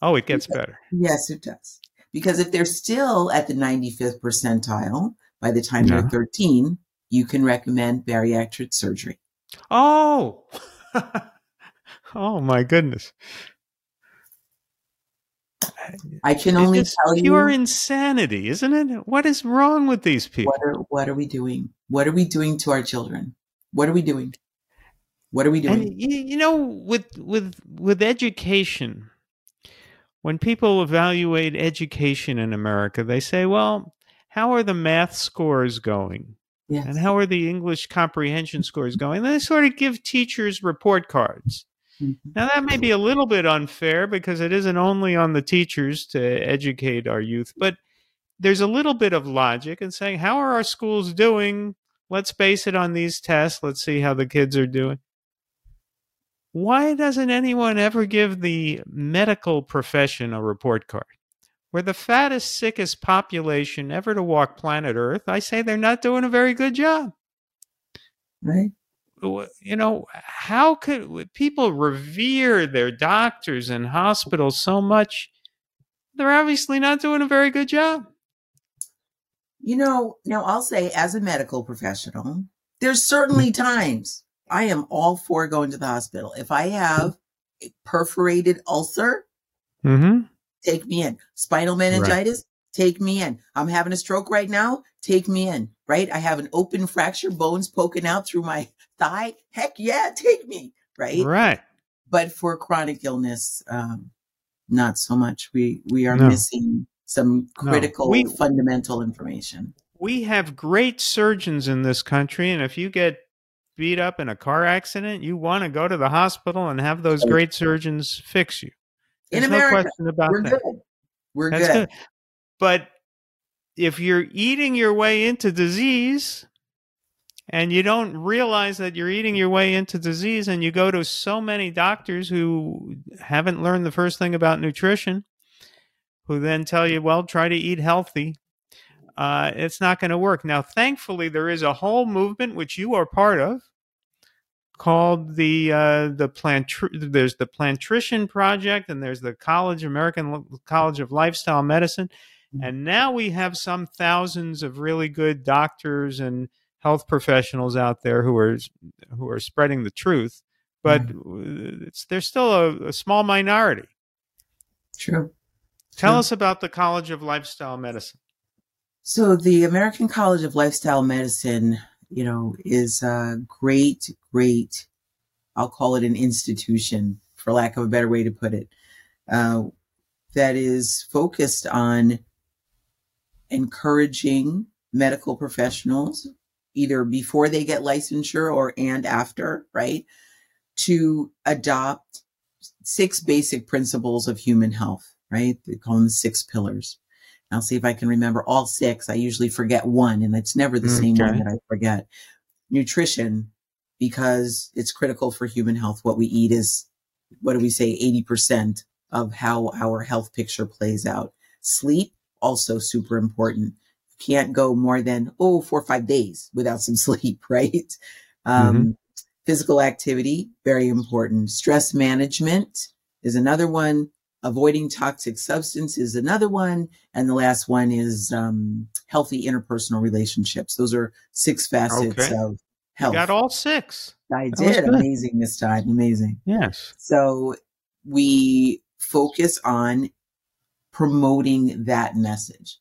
Oh, it gets better. Yes, it does. Because if they're still at the 95th percentile by the time yeah. they're 13, you can recommend bariatric surgery. Oh, oh my goodness. I can only tell you. Pure insanity, isn't it? What is wrong with these people? What are, what are we doing? What are we doing to our children? What are we doing? What are we doing? And, you know, with with with education, when people evaluate education in America, they say, well, how are the math scores going? Yes. And how are the English comprehension scores going? they sort of give teachers report cards. Mm-hmm. Now, that may be a little bit unfair because it isn't only on the teachers to educate our youth, but there's a little bit of logic in saying, how are our schools doing? Let's base it on these tests. Let's see how the kids are doing why doesn't anyone ever give the medical profession a report card? We're the fattest, sickest population ever to walk planet Earth. I say they're not doing a very good job. Right. You know, how could people revere their doctors and hospitals so much? They're obviously not doing a very good job. You know, now I'll say, as a medical professional, there's certainly times I am all for going to the hospital. If I have a perforated ulcer, mm-hmm. Take me in. Spinal meningitis, right. take me in. I'm having a stroke right now, take me in. Right? I have an open fracture, bones poking out through my thigh. Heck yeah, take me. Right? Right. But for chronic illness, um, not so much. We we are no. missing some critical no. we, fundamental information. We have great surgeons in this country, and if you get beat up in a car accident, you want to go to the hospital and have those great surgeons fix you. There's in America, no question about we're that. Good. We're good. good. But if you're eating your way into disease and you don't realize that you're eating your way into disease and you go to so many doctors who haven't learned the first thing about nutrition who then tell you well try to eat healthy uh, it's not going to work. Now, thankfully, there is a whole movement which you are part of called the uh, the plant. There's the Plantrician Project, and there's the College American College of Lifestyle Medicine, mm-hmm. and now we have some thousands of really good doctors and health professionals out there who are who are spreading the truth. But mm-hmm. it's there's still a, a small minority. True. Tell True. us about the College of Lifestyle Medicine. So the American College of Lifestyle Medicine, you know, is a great, great, I'll call it an institution for lack of a better way to put it, uh, that is focused on encouraging medical professionals either before they get licensure or and after, right? To adopt six basic principles of human health, right? They call them the six pillars. I'll see if I can remember all six. I usually forget one, and it's never the same one that I forget. Nutrition, because it's critical for human health. What we eat is, what do we say, 80% of how our health picture plays out. Sleep, also super important. can't go more than, oh, four or five days without some sleep, right? Um, mm-hmm. Physical activity, very important. Stress management is another one avoiding toxic substance is another one. And the last one is um, healthy interpersonal relationships. Those are six facets okay. of health. You got all six. I that did. Amazing this time. Amazing. Yes. So we focus on promoting that message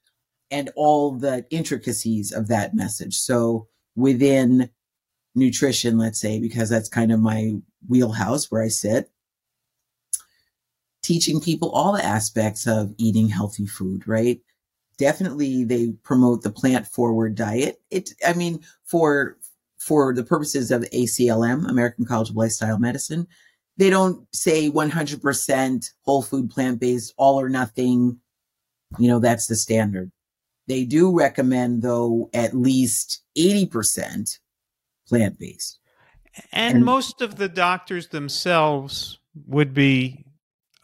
and all the intricacies of that message. So within nutrition, let's say, because that's kind of my wheelhouse where I sit, teaching people all the aspects of eating healthy food, right? Definitely they promote the plant forward diet. It, I mean, for, for the purposes of ACLM, American College of Lifestyle Medicine, they don't say 100% whole food plant based, all or nothing. You know, that's the standard. They do recommend though at least 80% plant based. And, and, most of the doctors themselves would be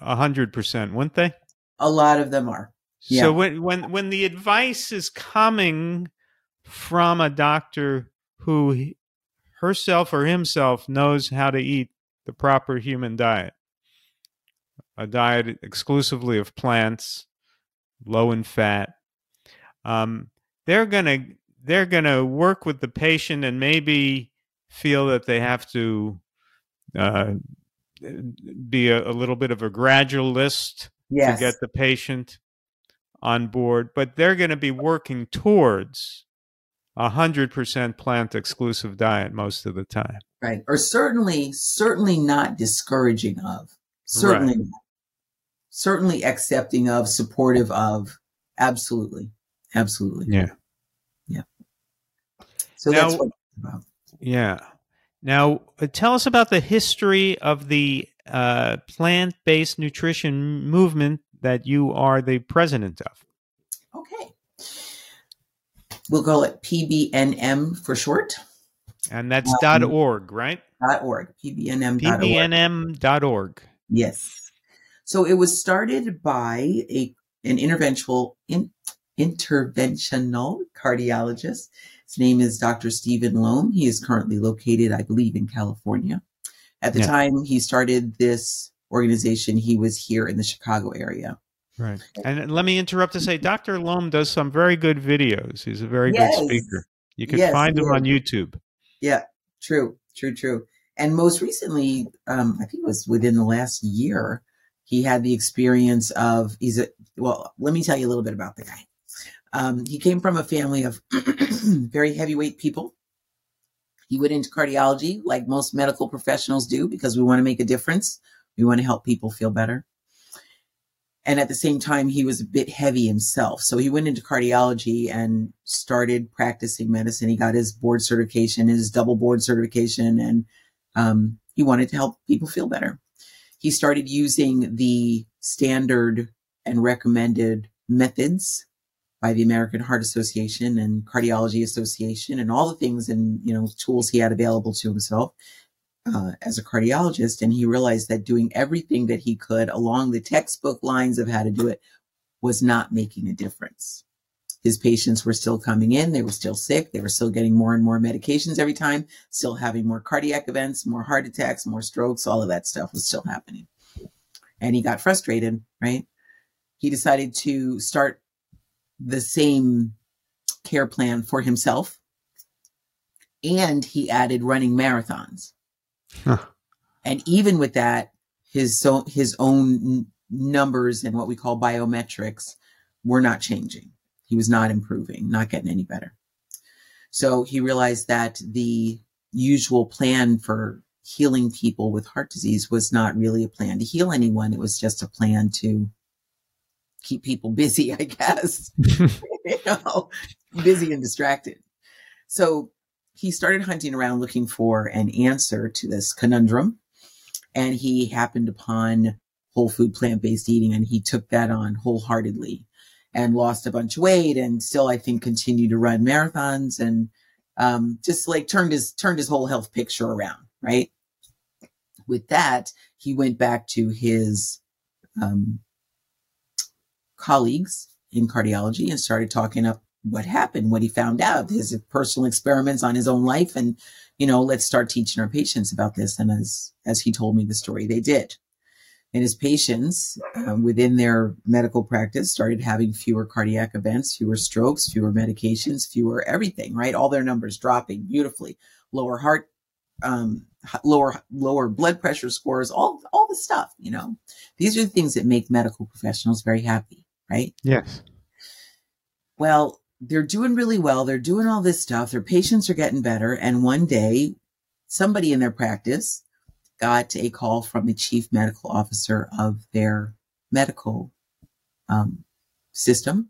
a hundred percent, wouldn't they? A lot of them are. Yeah. So when when when the advice is coming from a doctor who herself or himself knows how to eat the proper human diet, a diet exclusively of plants, low in fat, um, they're gonna they're gonna work with the patient and maybe feel that they have to uh, be a, a, little bit of a gradualist yes. to get the patient on board, but they're going to be working towards a hundred percent plant exclusive diet most of the time. Right. Or certainly, certainly not discouraging of. Certainly right. Certainly accepting of, supportive of. Absolutely. Absolutely. Yeah. Yeah. So now, that's what Yeah. Now, uh, tell us about the history of the uh, plant based nutrition movement that you are the president of. Okay. We'll call it PBNM for short. And that's um, dot .org, right? Dot .org. PBNM. PBNM.org. Yes. So it was started by a an interventional in, interventional cardiologist his name is Dr. Stephen Loam. He is currently located, I believe, in California. At the yeah. time he started this organization, he was here in the Chicago area. Right. And let me interrupt to say Dr. Loam does some very good videos. He's a very yes. good speaker. You can yes, find him on YouTube. Yeah, true, true, true. And most recently, um, I think it was within the last year, he had the experience of he's a well, let me tell you a little bit about the guy. Um, he came from a family of very heavyweight people. He went into cardiology like most medical professionals do because we want to make a difference. We want to help people feel better. And at the same time, he was a bit heavy himself. So he went into cardiology and started practicing medicine. He got his board certification, his double board certification, and um, he wanted to help people feel better. He started using the standard and recommended methods by the American Heart Association and Cardiology Association and all the things and, you know, tools he had available to himself uh, as a cardiologist. And he realized that doing everything that he could along the textbook lines of how to do it was not making a difference. His patients were still coming in. They were still sick. They were still getting more and more medications every time, still having more cardiac events, more heart attacks, more strokes. All of that stuff was still happening. And he got frustrated, right? He decided to start the same care plan for himself. And he added running marathons. Huh. And even with that, his so his own numbers and what we call biometrics were not changing. He was not improving, not getting any better. So he realized that the usual plan for healing people with heart disease was not really a plan to heal anyone. It was just a plan to keep people busy, I guess, you know, busy and distracted. So he started hunting around looking for an answer to this conundrum. And he happened upon whole food plant based eating and he took that on wholeheartedly and lost a bunch of weight and still, I think, continued to run marathons and um, just like turned his turned his whole health picture around. Right. With that, he went back to his um, colleagues in cardiology and started talking up what happened, what he found out, his personal experiments on his own life. And, you know, let's start teaching our patients about this. And as, as he told me the story, they did. and his patients um, within their medical practice started having fewer cardiac events, fewer strokes, fewer medications, fewer everything, right? All their numbers dropping beautifully, lower heart, um, lower, lower blood pressure scores, all, all the stuff, you know, these are the things that make medical professionals very happy, right? Yes. Well, they're doing really well. They're doing all this stuff. Their patients are getting better. And one day somebody in their practice got a call from the chief medical officer of their medical um, system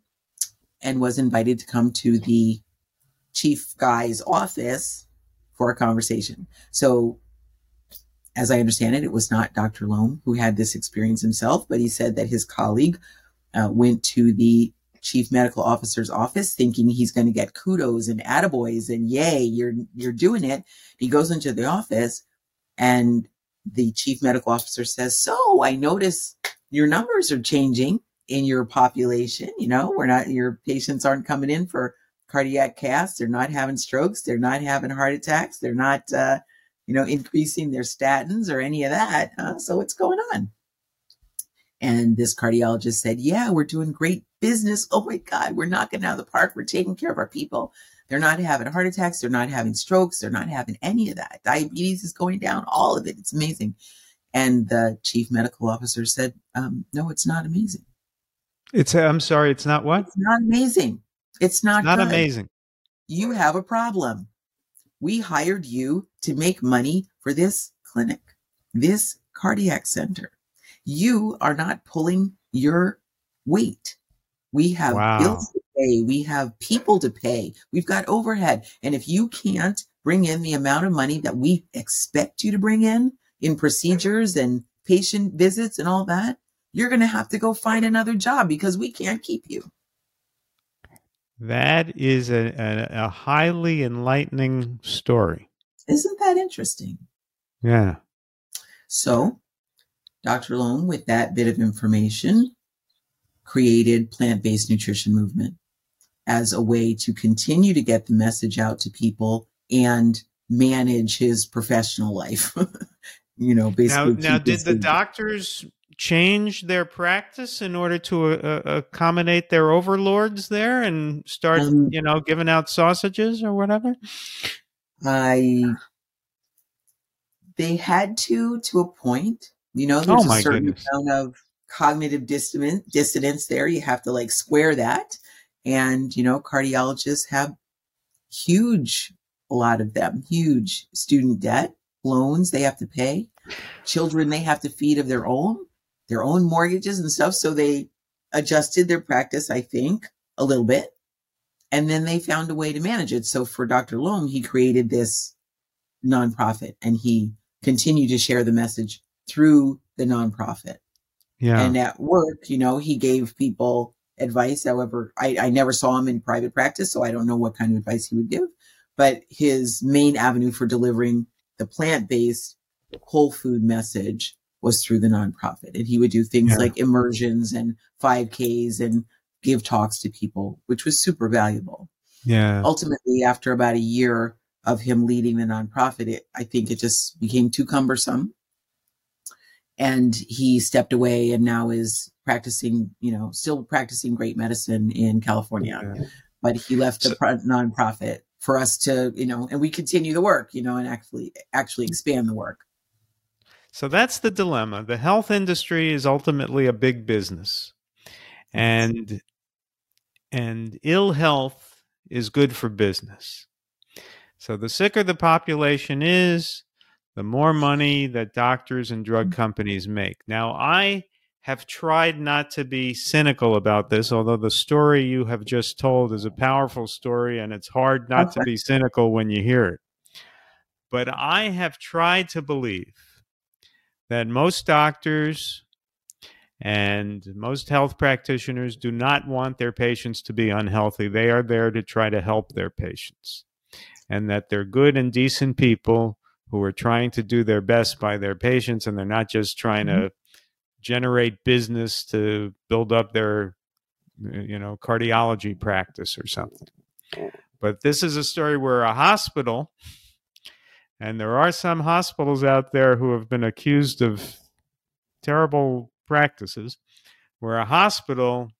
and was invited to come to the chief guy's office for a conversation. So, as I understand it, it was not Dr. Loam who had this experience himself, but he said that his colleague uh, went to the chief medical officer's office thinking he's going to get kudos and attaboys and yay, you're, you're doing it. He goes into the office and the chief medical officer says, so I notice your numbers are changing in your population. You know, we're not, your patients aren't coming in for cardiac casts. They're not having strokes. They're not having heart attacks. They're not, uh, you know, increasing their statins or any of that. So what's going on? And this cardiologist said, yeah, we're doing great business. Oh my God, we're knocking out of the park. We're taking care of our people. They're not having heart attacks. They're not having strokes. They're not having any of that. Diabetes is going down, all of it. It's amazing. And the chief medical officer said, um, no, it's not amazing. It's, I'm sorry, it's not what? It's not amazing. It's not, it's not good. amazing. You have a problem. We hired you to make money for this clinic, this cardiac center you are not pulling your weight. We have wow. bills to pay. We have people to pay. We've got overhead. And if you can't bring in the amount of money that we expect you to bring in in procedures and patient visits and all that, you're going to have to go find another job because we can't keep you. That is a, a, a highly enlightening story. Isn't that interesting? Yeah. So Dr. Loam, with that bit of information, created plant-based nutrition movement as a way to continue to get the message out to people and manage his professional life. you know, basically. Now, now did the doctors change their practice in order to uh, uh, accommodate their overlords there and start, um, you know, giving out sausages or whatever? I they had to to a point you know, there's oh a certain goodness. amount of cognitive dissonance, dissonance there. You have to like square that. And, you know, cardiologists have huge, a lot of them, huge student debt, loans they have to pay, children they have to feed of their own, their own mortgages and stuff. So they adjusted their practice, I think, a little bit. And then they found a way to manage it. So for Dr. Loam, he created this nonprofit and he continued to share the message through the nonprofit. Yeah. And at work, you know, he gave people advice. However, I, I never saw him in private practice, so I don't know what kind of advice he would give. But his main avenue for delivering the plant based whole food message was through the nonprofit. And he would do things yeah. like immersions and 5Ks and give talks to people, which was super valuable. Yeah. Ultimately, after about a year of him leading the nonprofit, it, I think it just became too cumbersome and he stepped away and now is practicing, you know, still practicing great medicine in California. Okay. But he left the so, nonprofit for us to, you know, and we continue the work, you know, and actually actually expand the work. So that's the dilemma. The health industry is ultimately a big business. And and ill health is good for business. So the sicker the population is, the more money that doctors and drug mm. companies make. Now, I have tried not to be cynical about this, although the story you have just told is a powerful story and it's hard not okay. to be cynical when you hear it. But I have tried to believe that most doctors and most health practitioners do not want their patients to be unhealthy. They are there to try to help their patients, and that they're good and decent people who are trying to do their best by their patients and they're not just trying mm-hmm. to generate business to build up their you know cardiology practice or something but this is a story where a hospital and there are some hospitals out there who have been accused of terrible practices where a hospital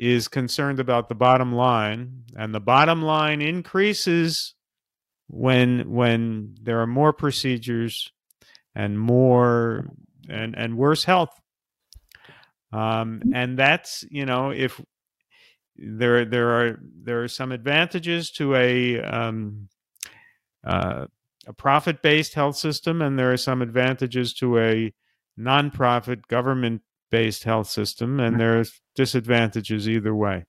is concerned about the bottom line and the bottom line increases when when there are more procedures and more and and worse health. Um, and that's you know if there there are there are some advantages to a um, uh, a profit based health system and there are some advantages to a nonprofit government based health system and there's disadvantages either way.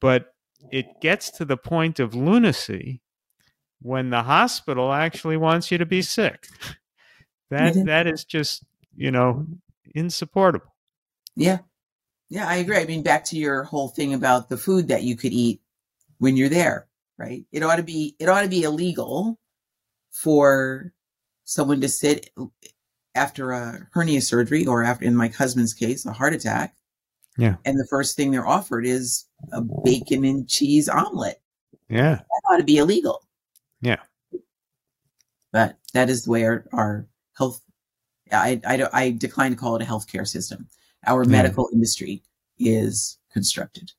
But it gets to the point of lunacy when the hospital actually wants you to be sick. That mm-hmm. that is just, you know, insupportable. Yeah. Yeah, I agree. I mean, back to your whole thing about the food that you could eat when you're there, right? It ought to be it ought to be illegal for someone to sit after a hernia surgery or after in my husband's case, a heart attack. Yeah. And the first thing they're offered is a bacon and cheese omelet. Yeah. That ought to be illegal. Yeah. But that is where our health, I, I, I decline to call it a healthcare system. Our yeah. medical industry is constructed.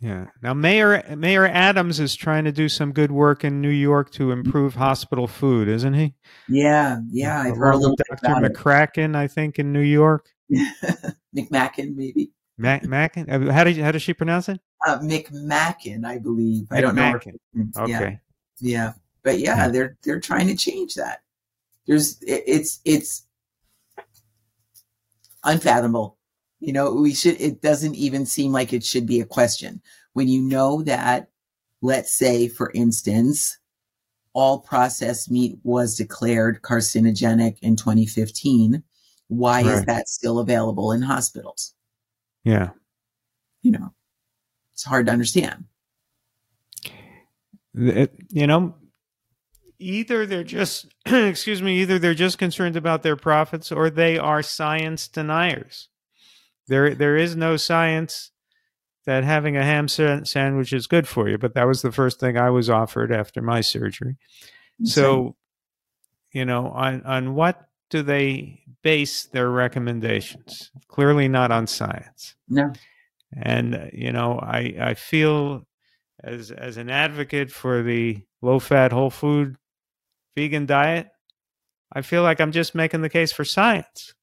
Yeah. Now, Mayor Mayor Adams is trying to do some good work in New York to improve hospital food, isn't he? Yeah, yeah. I've heard a little bit about Dr. McCracken, I think, in New York. McMacken, maybe. Mac Mackin. Uh, how did how does she pronounce it? Uh, McMacken, I believe. I don't know. Okay. Yeah. yeah. But yeah, they're they're trying to change that. There's it's it's unfathomable. You know, we should it doesn't even seem like it should be a question. When you know that let's say for instance all processed meat was declared carcinogenic in 2015, why right. is that still available in hospitals? Yeah. You know, it's hard to understand. It, you know, either they're just excuse me either they're just concerned about their profits or they are science deniers. There there is no science that having a ham sandwich is good for you but that was the first thing i was offered after my surgery. So you know on on what do they base their recommendations? Clearly not on science. No. And uh, you know i i feel as as an advocate for the low fat whole food vegan diet, I feel like I'm just making the case for science.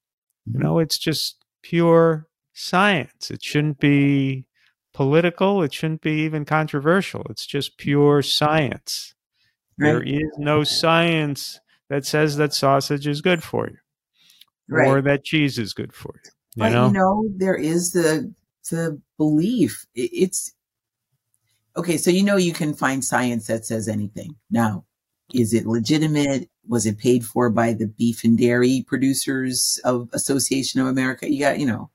You mm-hmm. know, it's just pure science. It shouldn't be political. It shouldn't be even controversial. It's just pure science. Right. There is no science that says that sausage is good for you right. or that cheese is good for you. You but know? you know, there is the the belief. It's okay. So you know, you can find science that says anything. Now, is it legitimate? Was it paid for by the Beef and Dairy Producers of Association of America? You got, you know,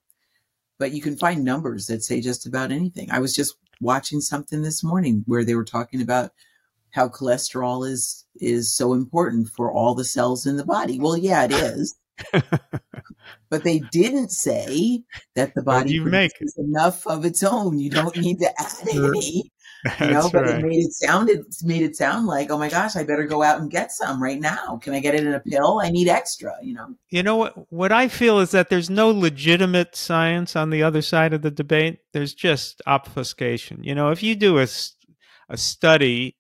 but you can find numbers that say just about anything. I was just watching something this morning where they were talking about how cholesterol is is so important for all the cells in the body. Well, yeah, it is. but they didn't say that the body you make enough of its own. You don't need to add any you know, but right. it made it sound it made it sound like, oh my gosh, I better go out and get some right now. Can I get it in a pill? I need extra, you know. You know what what I feel is that there's no legitimate science on the other side of the debate. There's just obfuscation. You know, if you do a a study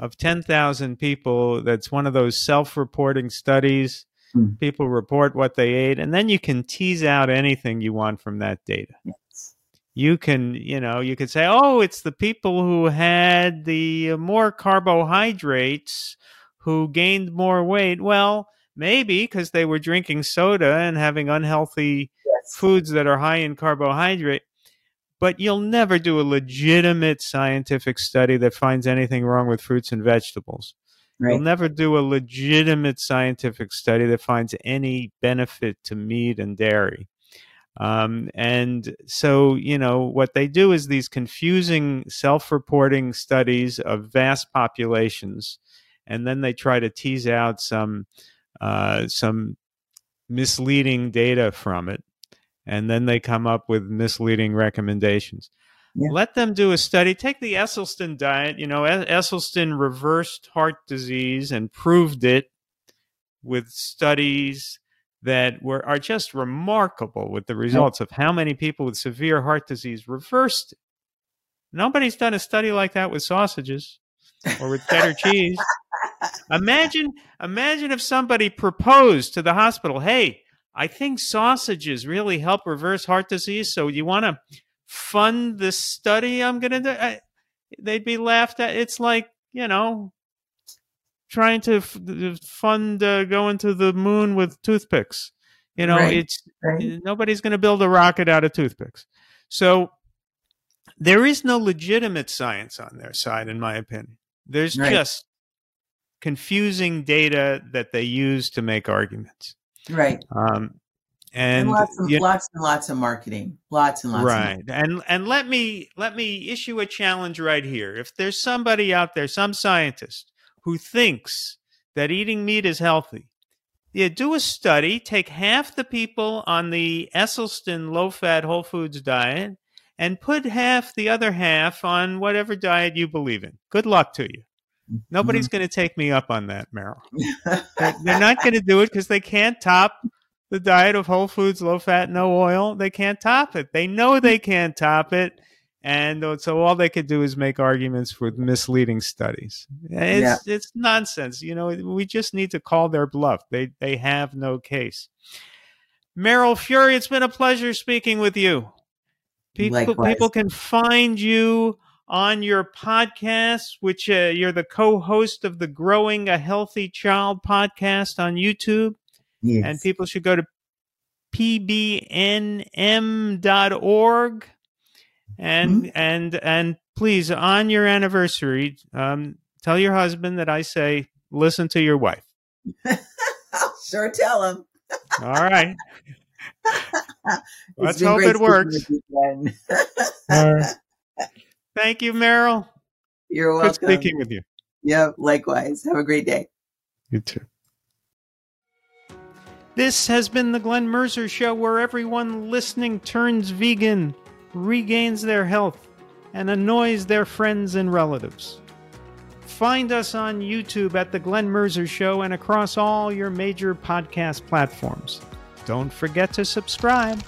of 10,000 people that's one of those self-reporting studies, mm. people report what they ate and then you can tease out anything you want from that data. Yeah you can you know you could say oh it's the people who had the uh, more carbohydrates who gained more weight well maybe because they were drinking soda and having unhealthy yes. foods that are high in carbohydrate but you'll never do a legitimate scientific study that finds anything wrong with fruits and vegetables right. you'll never do a legitimate scientific study that finds any benefit to meat and dairy um, and so, you know, what they do is these confusing self reporting studies of vast populations, and then they try to tease out some, uh, some misleading data from it. And then they come up with misleading recommendations. Yeah. Let them do a study. Take the Esselstyn diet. You know, Esselstyn reversed heart disease and proved it with studies that were are just remarkable with the results of how many people with severe heart disease reversed it. Nobody's done a study like that with sausages or with cheddar cheese. Imagine imagine if somebody proposed to the hospital, "Hey, I think sausages really help reverse heart disease, so you want to fund this study I'm going to do?" I, they'd be laughed at. It's like, you know, trying to f- fund uh, going to the moon with toothpicks. You know, right. it's right. nobody's going to build a rocket out of toothpicks. So there is no legitimate science on their side, in my opinion. There's right. just confusing data that they use to make arguments. Right. Um, and, and lots, and, you, lots and lots of marketing, lots and lots. Right, and and let me let me issue a challenge right here. If there's somebody out there, some scientist who thinks that eating meat is healthy, yeah, do a study. Take half the people on the Esselstyn low-fat whole foods diet, and put half the other half on whatever diet you believe in. Good luck to you. Nobody's mm-hmm. going to take me up on that, Meryl. they're not going to do it because they can't top the diet of whole foods, low fat, no oil, they can't top it. They know they can't top it. And so all they could do is make arguments with misleading studies. It's yeah. it's nonsense. You know, we just need to call their bluff. They they have no case. Meryl Fury, it's been a pleasure speaking with you. People people can find you on your podcast, which uh, you're the co-host of the Growing a Healthy Child podcast on YouTube. Yes. And people should go to pbnm.org and mm-hmm. and and please on your anniversary um, tell your husband that I say listen to your wife. I'll sure tell him. All right. Let's hope it works. Thank you, Meryl. You're welcome. Good speaking with you. Yeah, likewise. Have a great day. You too. This has been the Glen Merzer Show, where everyone listening turns vegan, regains their health, and annoys their friends and relatives. Find us on YouTube at The Glen Merzer Show and across all your major podcast platforms. Don't forget to subscribe.